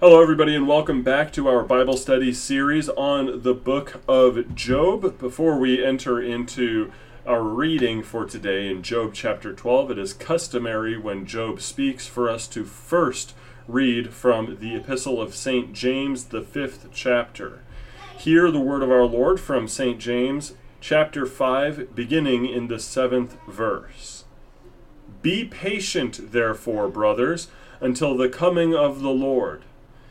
Hello, everybody, and welcome back to our Bible study series on the book of Job. Before we enter into our reading for today in Job chapter 12, it is customary when Job speaks for us to first read from the Epistle of St. James, the fifth chapter. Hear the word of our Lord from St. James chapter 5, beginning in the seventh verse. Be patient, therefore, brothers, until the coming of the Lord.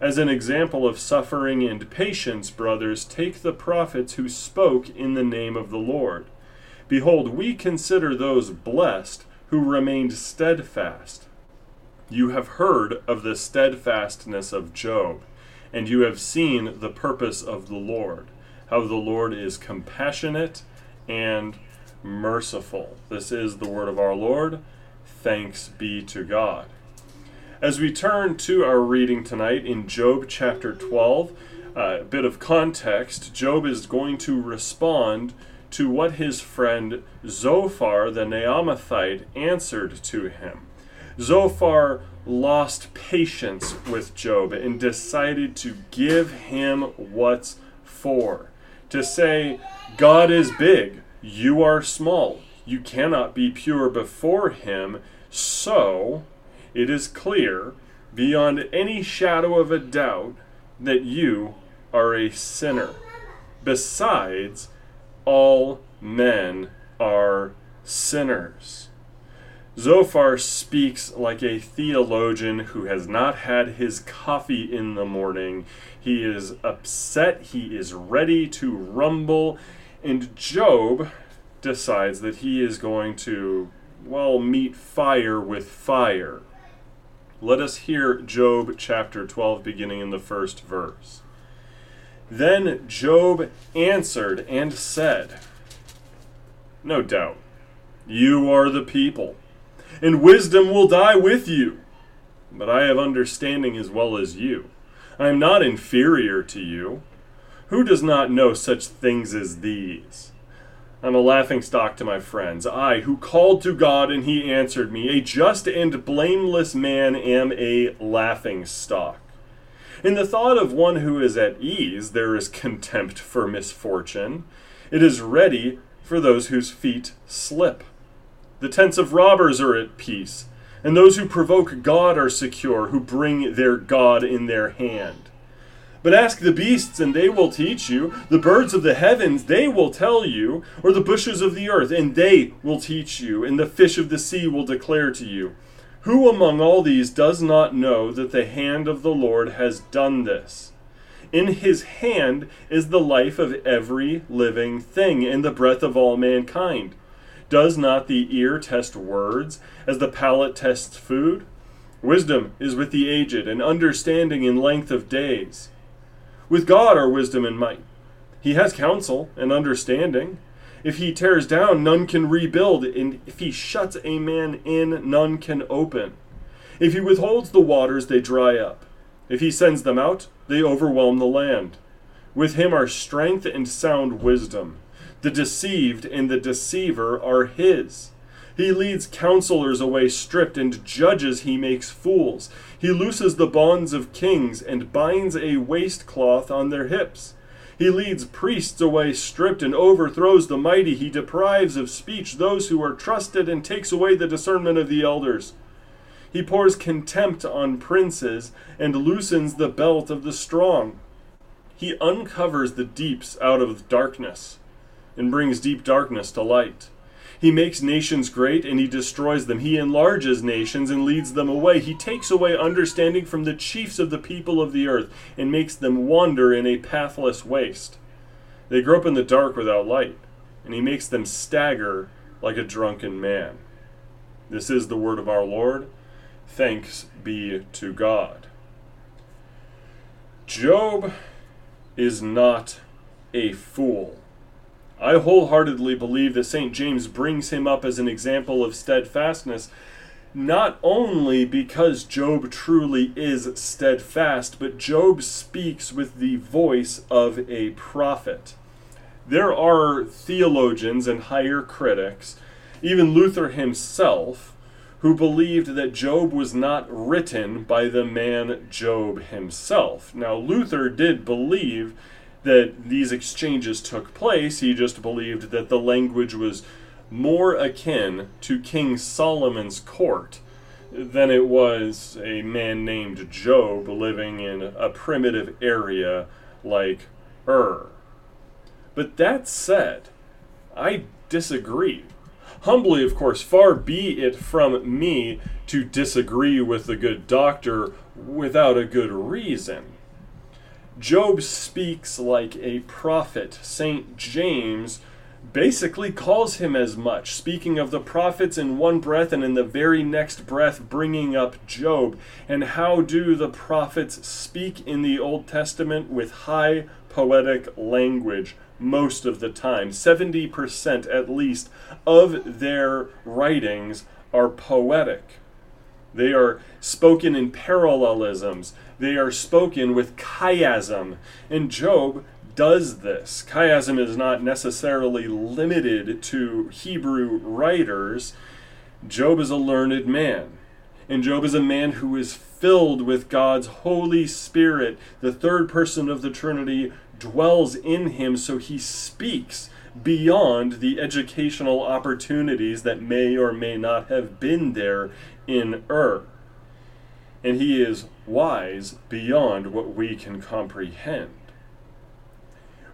As an example of suffering and patience, brothers, take the prophets who spoke in the name of the Lord. Behold, we consider those blessed who remained steadfast. You have heard of the steadfastness of Job, and you have seen the purpose of the Lord, how the Lord is compassionate and merciful. This is the word of our Lord. Thanks be to God. As we turn to our reading tonight in Job chapter 12, uh, a bit of context Job is going to respond to what his friend Zophar the Naamathite answered to him. Zophar lost patience with Job and decided to give him what's for. To say, God is big, you are small, you cannot be pure before him, so it is clear, beyond any shadow of a doubt, that you are a sinner. Besides, all men are sinners. Zophar speaks like a theologian who has not had his coffee in the morning. He is upset, he is ready to rumble, and Job decides that he is going to, well, meet fire with fire. Let us hear Job chapter 12, beginning in the first verse. Then Job answered and said, No doubt, you are the people, and wisdom will die with you. But I have understanding as well as you. I am not inferior to you. Who does not know such things as these? I'm a laughing stock to my friends. I, who called to God and he answered me, a just and blameless man, am a laughing stock. In the thought of one who is at ease, there is contempt for misfortune. It is ready for those whose feet slip. The tents of robbers are at peace, and those who provoke God are secure, who bring their God in their hand. But ask the beasts, and they will teach you. The birds of the heavens, they will tell you. Or the bushes of the earth, and they will teach you. And the fish of the sea will declare to you. Who among all these does not know that the hand of the Lord has done this? In his hand is the life of every living thing, and the breath of all mankind. Does not the ear test words, as the palate tests food? Wisdom is with the aged, and understanding in length of days. With God are wisdom and might. He has counsel and understanding. If he tears down, none can rebuild, and if he shuts a man in, none can open. If he withholds the waters, they dry up. If he sends them out, they overwhelm the land. With him are strength and sound wisdom. The deceived and the deceiver are his. He leads counselors away stripped, and judges he makes fools. He looses the bonds of kings, and binds a waistcloth on their hips. He leads priests away stripped, and overthrows the mighty. He deprives of speech those who are trusted, and takes away the discernment of the elders. He pours contempt on princes, and loosens the belt of the strong. He uncovers the deeps out of darkness, and brings deep darkness to light. He makes nations great and he destroys them. He enlarges nations and leads them away. He takes away understanding from the chiefs of the people of the earth and makes them wander in a pathless waste. They grope in the dark without light, and he makes them stagger like a drunken man. This is the word of our Lord. Thanks be to God. Job is not a fool. I wholeheartedly believe that St. James brings him up as an example of steadfastness, not only because Job truly is steadfast, but Job speaks with the voice of a prophet. There are theologians and higher critics, even Luther himself, who believed that Job was not written by the man Job himself. Now, Luther did believe that these exchanges took place, he just believed that the language was more akin to King Solomon's court than it was a man named Job living in a primitive area like Ur. But that said, I disagree. Humbly, of course, far be it from me to disagree with the good doctor without a good reason. Job speaks like a prophet. St. James basically calls him as much, speaking of the prophets in one breath and in the very next breath bringing up Job. And how do the prophets speak in the Old Testament with high poetic language? most of the time. 70% at least of their writings are poetic. They are spoken in parallelisms. They are spoken with chiasm. And Job does this. Chiasm is not necessarily limited to Hebrew writers. Job is a learned man. And Job is a man who is filled with God's Holy Spirit, the third person of the Trinity, dwells in him, so he speaks beyond the educational opportunities that may or may not have been there in Ur. And he is wise beyond what we can comprehend.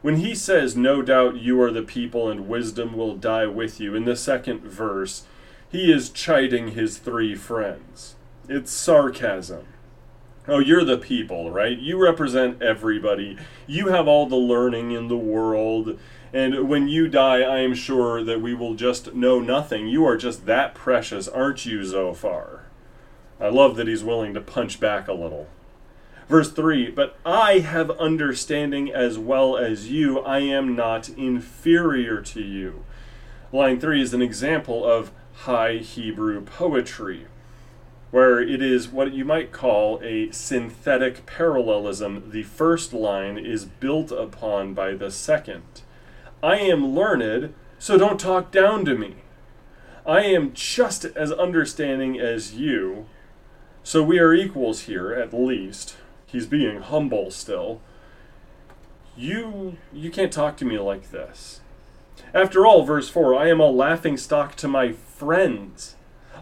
When he says, No doubt you are the people and wisdom will die with you, in the second verse, he is chiding his three friends. It's sarcasm. Oh, you're the people, right? You represent everybody. You have all the learning in the world. And when you die, I am sure that we will just know nothing. You are just that precious, aren't you, Zophar? I love that he's willing to punch back a little. Verse 3 But I have understanding as well as you. I am not inferior to you. Line 3 is an example of high Hebrew poetry where it is what you might call a synthetic parallelism. The first line is built upon by the second. I am learned, so don't talk down to me. I am just as understanding as you, so we are equals here, at least. He's being humble still. You you can't talk to me like this. After all, verse 4, I am a laughing stock to my friends.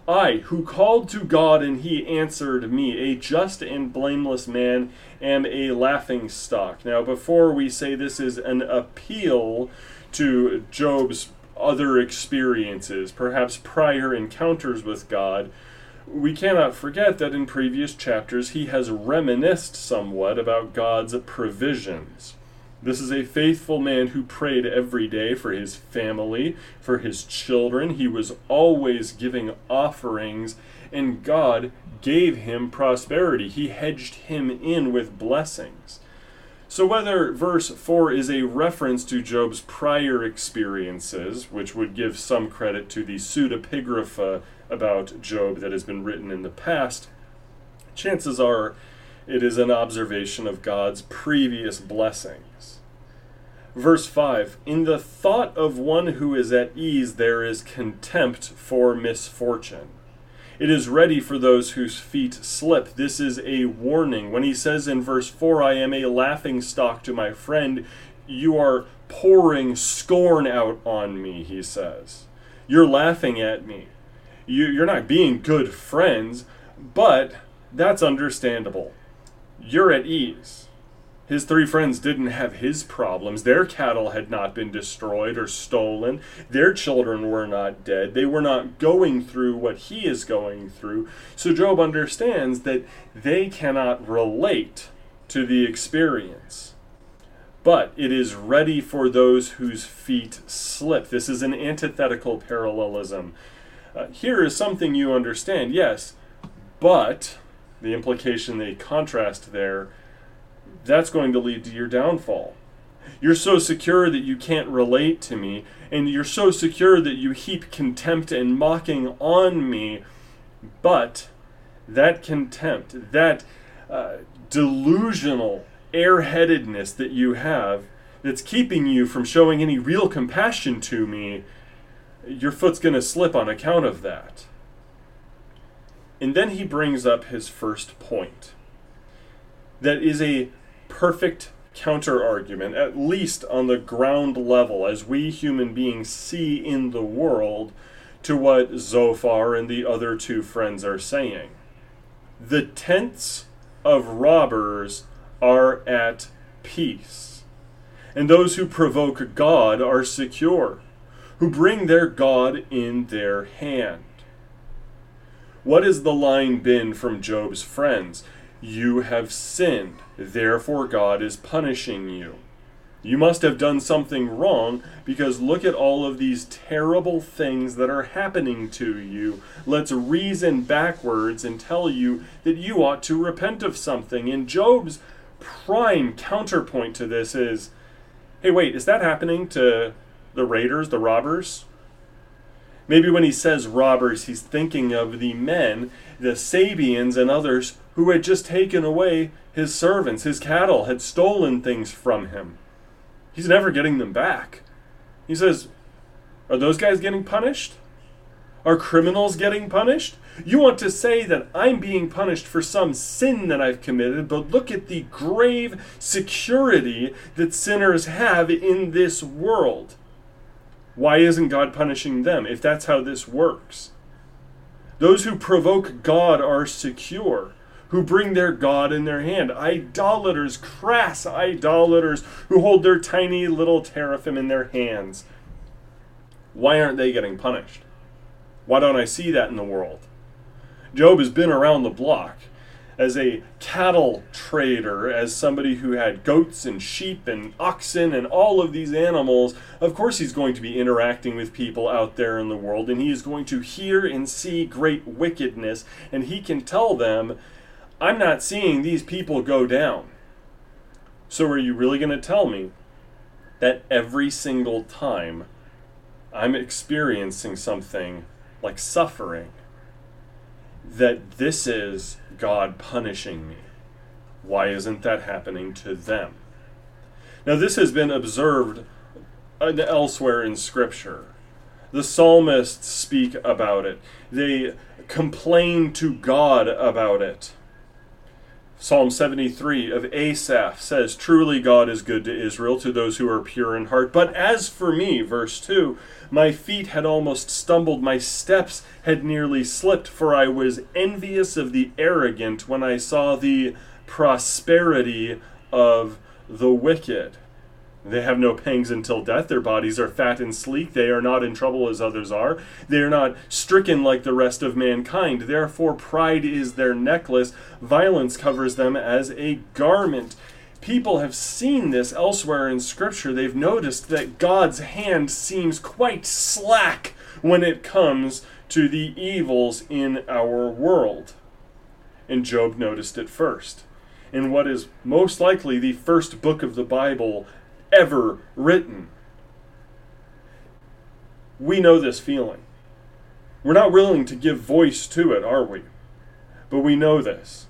I, who called to God and he answered me, a just and blameless man, am a laughing stock. Now, before we say this is an appeal to Job's other experiences, perhaps prior encounters with God, we cannot forget that in previous chapters he has reminisced somewhat about God's provisions. This is a faithful man who prayed every day for his family, for his children. He was always giving offerings, and God gave him prosperity. He hedged him in with blessings. So, whether verse 4 is a reference to Job's prior experiences, which would give some credit to the pseudepigrapha about Job that has been written in the past, chances are it is an observation of God's previous blessings. Verse 5 In the thought of one who is at ease, there is contempt for misfortune. It is ready for those whose feet slip. This is a warning. When he says in verse 4, I am a laughing stock to my friend, you are pouring scorn out on me, he says. You're laughing at me. You, are not being good friends, but that's understandable you're at ease. His three friends didn't have his problems. Their cattle had not been destroyed or stolen. Their children were not dead. They were not going through what he is going through. So Job understands that they cannot relate to the experience. But it is ready for those whose feet slip. This is an antithetical parallelism. Uh, here is something you understand, yes, but the implication, the contrast there, that's going to lead to your downfall. You're so secure that you can't relate to me, and you're so secure that you heap contempt and mocking on me. But that contempt, that uh, delusional airheadedness that you have, that's keeping you from showing any real compassion to me, your foot's going to slip on account of that. And then he brings up his first point. That is a perfect counter argument, at least on the ground level, as we human beings see in the world, to what Zophar and the other two friends are saying. The tents of robbers are at peace, and those who provoke God are secure, who bring their God in their hand. What has the line been from Job's friends? You have sinned, therefore God is punishing you. You must have done something wrong because look at all of these terrible things that are happening to you. Let's reason backwards and tell you that you ought to repent of something. And Job's prime counterpoint to this is hey, wait, is that happening to the raiders, the robbers? Maybe when he says robbers, he's thinking of the men, the Sabeans and others who had just taken away his servants, his cattle, had stolen things from him. He's never getting them back. He says, Are those guys getting punished? Are criminals getting punished? You want to say that I'm being punished for some sin that I've committed, but look at the grave security that sinners have in this world. Why isn't God punishing them if that's how this works? Those who provoke God are secure, who bring their God in their hand. Idolaters, crass idolaters, who hold their tiny little teraphim in their hands. Why aren't they getting punished? Why don't I see that in the world? Job has been around the block as a cattle trader, as somebody who had goats and sheep and oxen and all of these animals, of course he's going to be interacting with people out there in the world and he is going to hear and see great wickedness and he can tell them, I'm not seeing these people go down. So are you really going to tell me that every single time I'm experiencing something like suffering, that this is God punishing me. Why isn't that happening to them? Now, this has been observed uh, elsewhere in Scripture. The psalmists speak about it, they complain to God about it. Psalm 73 of Asaph says, Truly God is good to Israel, to those who are pure in heart. But as for me, verse 2, my feet had almost stumbled, my steps had nearly slipped, for I was envious of the arrogant when I saw the prosperity of the wicked. They have no pangs until death. Their bodies are fat and sleek. They are not in trouble as others are. They are not stricken like the rest of mankind. Therefore, pride is their necklace. Violence covers them as a garment. People have seen this elsewhere in Scripture. They've noticed that God's hand seems quite slack when it comes to the evils in our world. And Job noticed it first. In what is most likely the first book of the Bible ever written. We know this feeling. We're not willing to give voice to it, are we? But we know this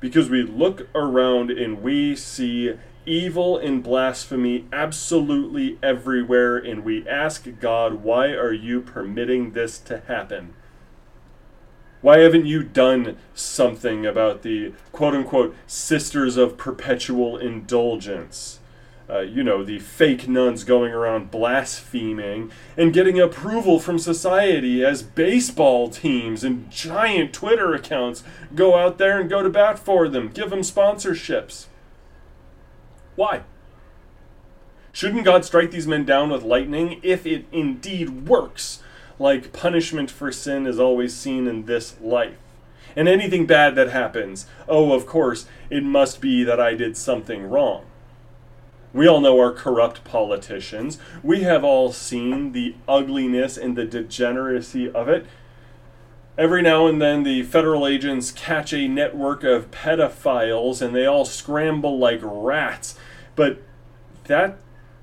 because we look around and we see evil and blasphemy absolutely everywhere, and we ask God, why are you permitting this to happen? Why haven't you done something about the quote unquote sisters of perpetual indulgence? Uh, you know, the fake nuns going around blaspheming and getting approval from society as baseball teams and giant Twitter accounts go out there and go to bat for them, give them sponsorships. Why? Shouldn't God strike these men down with lightning if it indeed works, like punishment for sin is always seen in this life? And anything bad that happens, oh, of course, it must be that I did something wrong. We all know our corrupt politicians. We have all seen the ugliness and the degeneracy of it. Every now and then, the federal agents catch a network of pedophiles and they all scramble like rats. But that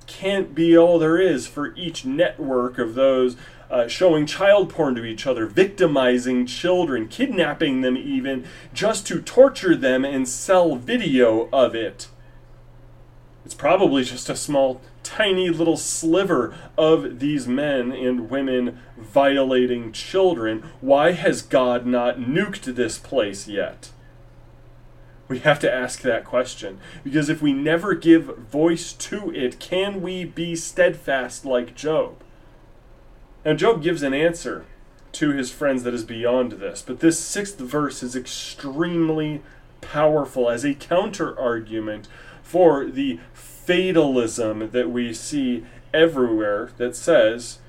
can't be all there is for each network of those uh, showing child porn to each other, victimizing children, kidnapping them even, just to torture them and sell video of it. It's probably just a small, tiny little sliver of these men and women violating children. Why has God not nuked this place yet? We have to ask that question. Because if we never give voice to it, can we be steadfast like Job? Now, Job gives an answer to his friends that is beyond this. But this sixth verse is extremely powerful as a counter argument for the fatalism that we see everywhere that says,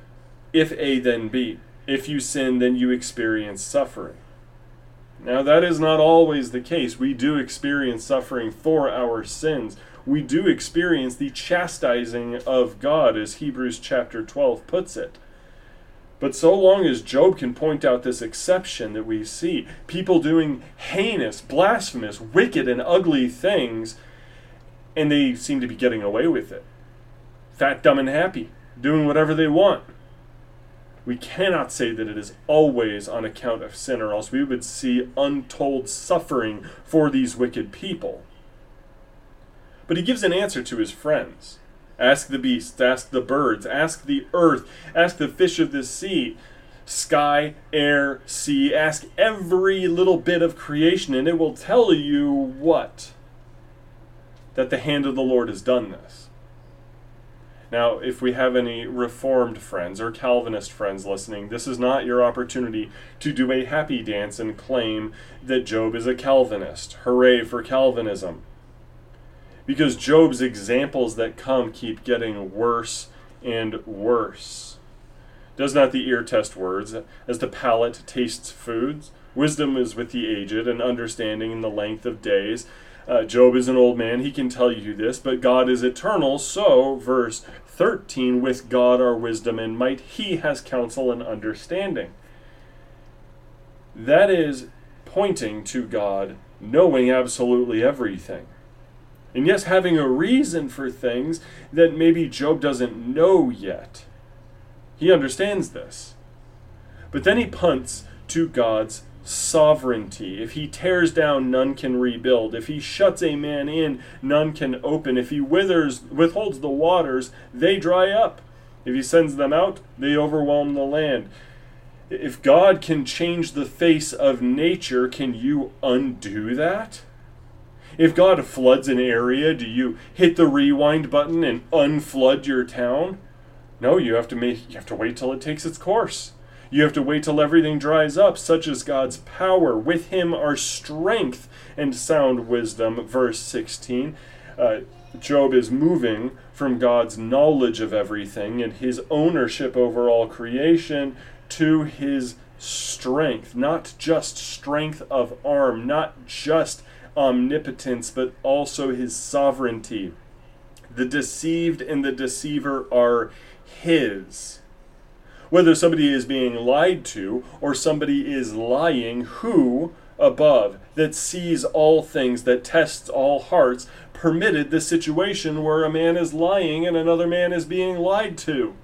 if A, then B. If you sin, then you experience suffering. Now, that is not always the case. We do experience suffering for our sins. We do experience the chastising of God, as Hebrews chapter 12 puts it. But so long as Job can point out this exception that we see, people doing heinous, blasphemous, wicked, and ugly things, and they seem to be getting away with it. Fat, dumb, and happy, doing whatever they want. We cannot say that it is always on account of sin, or else we would see untold suffering for these wicked people. But he gives an answer to his friends. Ask the beasts, ask the birds, ask the earth, ask the fish of the sea, sky, air, sea. Ask every little bit of creation, and it will tell you what? That the hand of the Lord has done this. Now, if we have any Reformed friends or Calvinist friends listening, this is not your opportunity to do a happy dance and claim that Job is a Calvinist. Hooray for Calvinism because Job's examples that come keep getting worse and worse. Does not the ear test words, as the palate tastes foods? Wisdom is with the aged, and understanding in the length of days. Uh, Job is an old man, he can tell you this, but God is eternal, so, verse 13, with God are wisdom and might, he has counsel and understanding. That is pointing to God knowing absolutely everything. And yes, having a reason for things that maybe Job doesn't know yet. He understands this. But then he punts to God's sovereignty. If he tears down, none can rebuild. If he shuts a man in, none can open. If he withers, withholds the waters, they dry up. If he sends them out, they overwhelm the land. If God can change the face of nature, can you undo that? If God floods an area, do you hit the rewind button and unflood your town? No, you have to make you have to wait till it takes its course. You have to wait till everything dries up, such as God's power. With him are strength and sound wisdom. Verse 16. Uh, Job is moving from God's knowledge of everything and his ownership over all creation to his strength. Not just strength of arm, not just omnipotence, but also his sovereignty. The deceived and the deceiver are his. Whether somebody is being lied to or somebody is lying, who above, that sees all things, that tests all hearts, permitted the situation where a man is lying and another man is being lied to?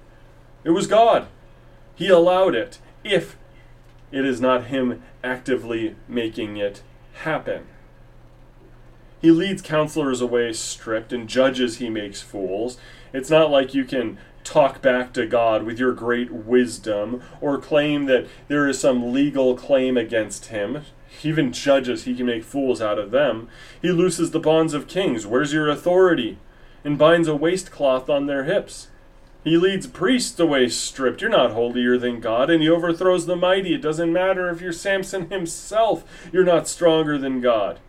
It was God. He allowed it, if it is not Him actively making it happen. He leads counselors away stripped, and judges he makes fools. It's not like you can talk back to God with your great wisdom or claim that there is some legal claim against him. Even judges, he can make fools out of them. He looses the bonds of kings. Where's your authority? And binds a waistcloth on their hips. He leads priests away stripped. You're not holier than God. And he overthrows the mighty. It doesn't matter if you're Samson himself, you're not stronger than God.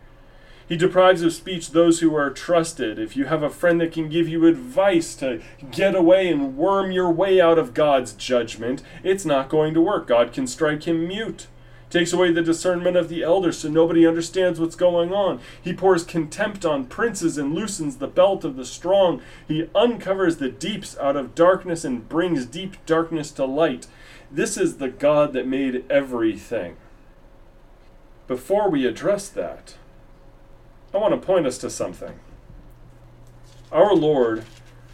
He deprives of speech those who are trusted. If you have a friend that can give you advice to get away and worm your way out of God's judgment, it's not going to work. God can strike him mute. Takes away the discernment of the elders so nobody understands what's going on. He pours contempt on princes and loosens the belt of the strong. He uncovers the deeps out of darkness and brings deep darkness to light. This is the God that made everything. Before we address that, I want to point us to something. Our Lord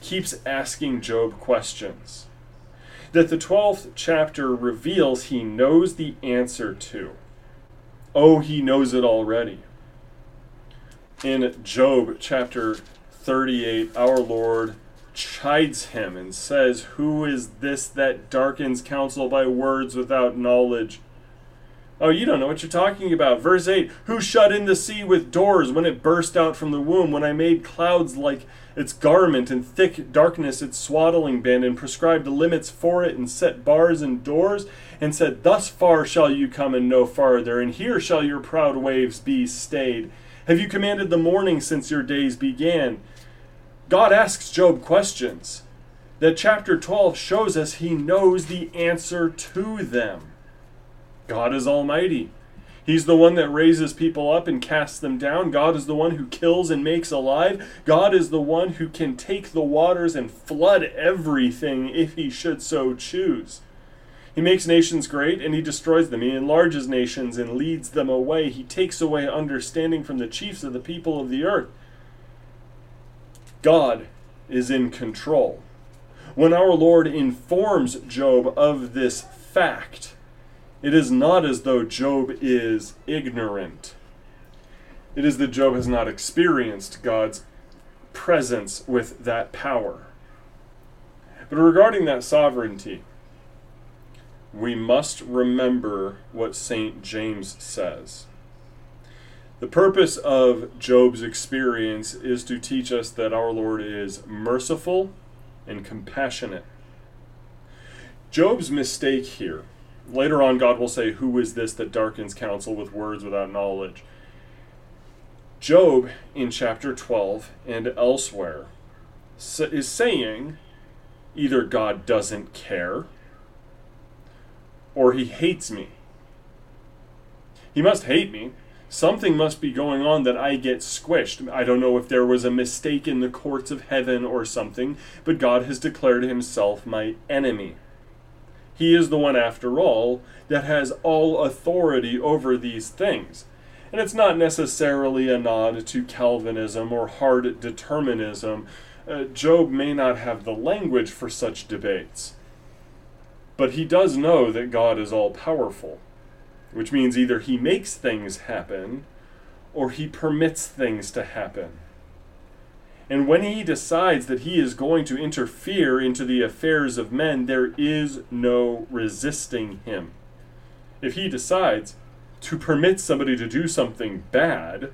keeps asking Job questions that the 12th chapter reveals he knows the answer to. Oh, he knows it already. In Job chapter 38, our Lord chides him and says, Who is this that darkens counsel by words without knowledge? Oh, you don't know what you're talking about. Verse 8 Who shut in the sea with doors when it burst out from the womb, when I made clouds like its garment and thick darkness its swaddling band, and prescribed limits for it, and set bars and doors, and said, Thus far shall you come and no farther, and here shall your proud waves be stayed. Have you commanded the morning since your days began? God asks Job questions that chapter 12 shows us he knows the answer to them. God is almighty. He's the one that raises people up and casts them down. God is the one who kills and makes alive. God is the one who can take the waters and flood everything if he should so choose. He makes nations great and he destroys them. He enlarges nations and leads them away. He takes away understanding from the chiefs of the people of the earth. God is in control. When our Lord informs Job of this fact, it is not as though Job is ignorant. It is that Job has not experienced God's presence with that power. But regarding that sovereignty, we must remember what St. James says. The purpose of Job's experience is to teach us that our Lord is merciful and compassionate. Job's mistake here Later on, God will say, Who is this that darkens counsel with words without knowledge? Job, in chapter 12 and elsewhere, is saying either God doesn't care or he hates me. He must hate me. Something must be going on that I get squished. I don't know if there was a mistake in the courts of heaven or something, but God has declared himself my enemy. He is the one, after all, that has all authority over these things. And it's not necessarily a nod to Calvinism or hard determinism. Uh, Job may not have the language for such debates. But he does know that God is all powerful, which means either he makes things happen or he permits things to happen. And when he decides that he is going to interfere into the affairs of men, there is no resisting him. If he decides to permit somebody to do something bad,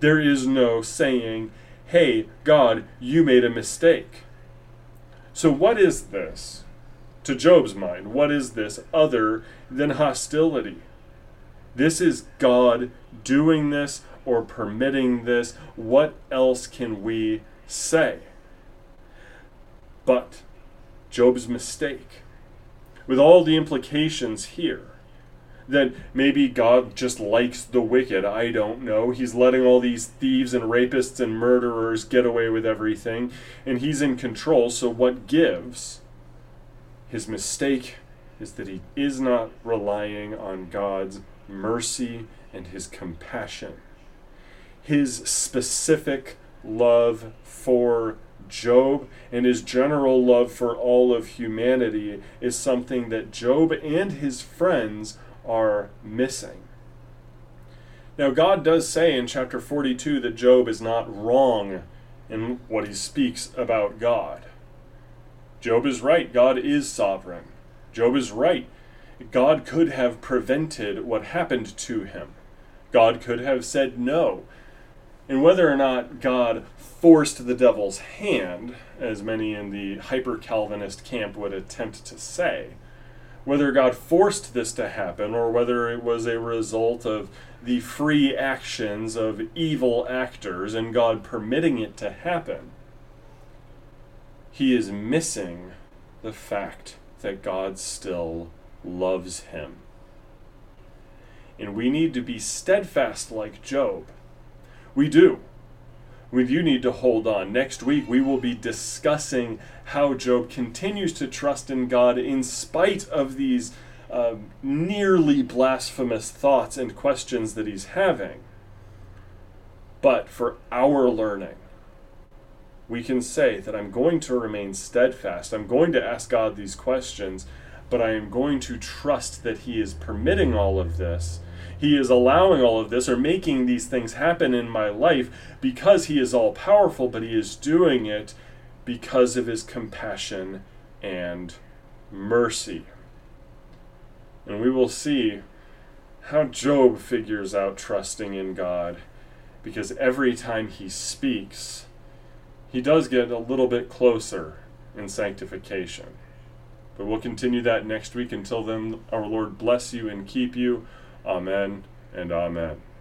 there is no saying, hey, God, you made a mistake. So, what is this? To Job's mind, what is this other than hostility? This is God doing this or permitting this. What else can we say? But Job's mistake, with all the implications here, that maybe God just likes the wicked. I don't know. He's letting all these thieves and rapists and murderers get away with everything, and he's in control. So, what gives? His mistake is that he is not relying on God's mercy and his compassion his specific love for Job and his general love for all of humanity is something that Job and his friends are missing. Now, God does say in chapter 42 that Job is not wrong in what he speaks about God. Job is right. God is sovereign. Job is right. God could have prevented what happened to him. God could have said no and whether or not God forced the devil's hand, as many in the hyper Calvinist camp would attempt to say, whether God forced this to happen or whether it was a result of the free actions of evil actors and God permitting it to happen, he is missing the fact that God still loves him. And we need to be steadfast like Job we do. We do need to hold on. Next week, we will be discussing how Job continues to trust in God in spite of these uh, nearly blasphemous thoughts and questions that he's having. But for our learning, we can say that I'm going to remain steadfast. I'm going to ask God these questions, but I am going to trust that He is permitting all of this. He is allowing all of this or making these things happen in my life because He is all powerful, but He is doing it because of His compassion and mercy. And we will see how Job figures out trusting in God because every time he speaks, he does get a little bit closer in sanctification. But we'll continue that next week. Until then, our Lord bless you and keep you. Amen and amen.